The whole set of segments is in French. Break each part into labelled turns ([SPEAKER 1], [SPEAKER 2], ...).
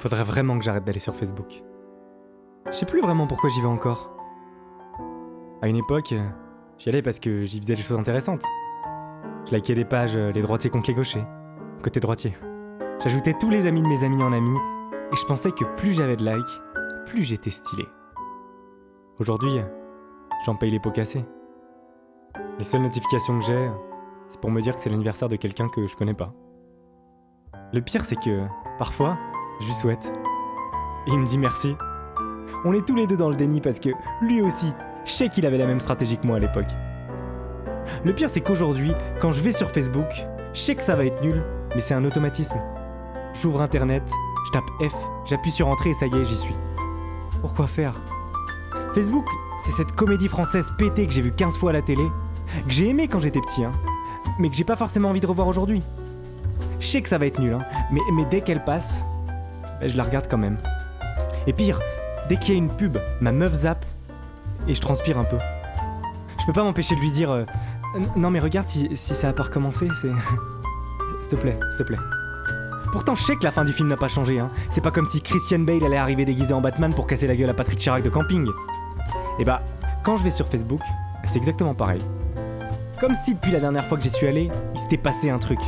[SPEAKER 1] Faudrait vraiment que j'arrête d'aller sur Facebook. Je sais plus vraiment pourquoi j'y vais encore. À une époque, j'y allais parce que j'y faisais des choses intéressantes. Je likais des pages euh, les droitiers contre les gauchers, côté droitier. J'ajoutais tous les amis de mes amis en amis, et je pensais que plus j'avais de likes, plus j'étais stylé. Aujourd'hui, j'en paye les pots cassés. Les seules notifications que j'ai, c'est pour me dire que c'est l'anniversaire de quelqu'un que je connais pas. Le pire, c'est que, parfois, je lui souhaite. Et il me dit merci. On est tous les deux dans le déni parce que lui aussi, je sais qu'il avait la même stratégie que moi à l'époque. Le pire, c'est qu'aujourd'hui, quand je vais sur Facebook, je sais que ça va être nul, mais c'est un automatisme. J'ouvre internet, je tape F, j'appuie sur entrée et ça y est, j'y suis. Pourquoi faire? Facebook, c'est cette comédie française pétée que j'ai vue 15 fois à la télé, que j'ai aimé quand j'étais petit, hein, mais que j'ai pas forcément envie de revoir aujourd'hui. Je sais que ça va être nul, hein, mais, dès qu'elle passe, je la regarde quand même. Et pire, dès qu'il y a une pub, ma meuf zappe et je transpire un peu. Je peux pas m'empêcher de lui dire euh, Non, mais regarde si, si ça a pas recommencé, c'est. S'il te plaît, s'il te plaît. Pourtant, je sais que la fin du film n'a pas changé, hein. C'est pas comme si Christian Bale allait arriver déguisé en Batman pour casser la gueule à Patrick Chirac de camping. Et bah, quand je vais sur Facebook, c'est exactement pareil. Comme si depuis la dernière fois que j'y suis allé, il s'était passé un truc.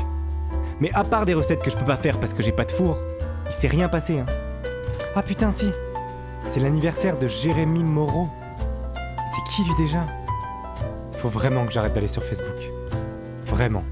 [SPEAKER 1] Mais à part des recettes que je peux pas faire parce que j'ai pas de four, il s'est rien passé, hein. Ah putain, si C'est l'anniversaire de Jérémy Moreau. C'est qui lui déjà? Faut vraiment que j'arrête d'aller sur Facebook. Vraiment.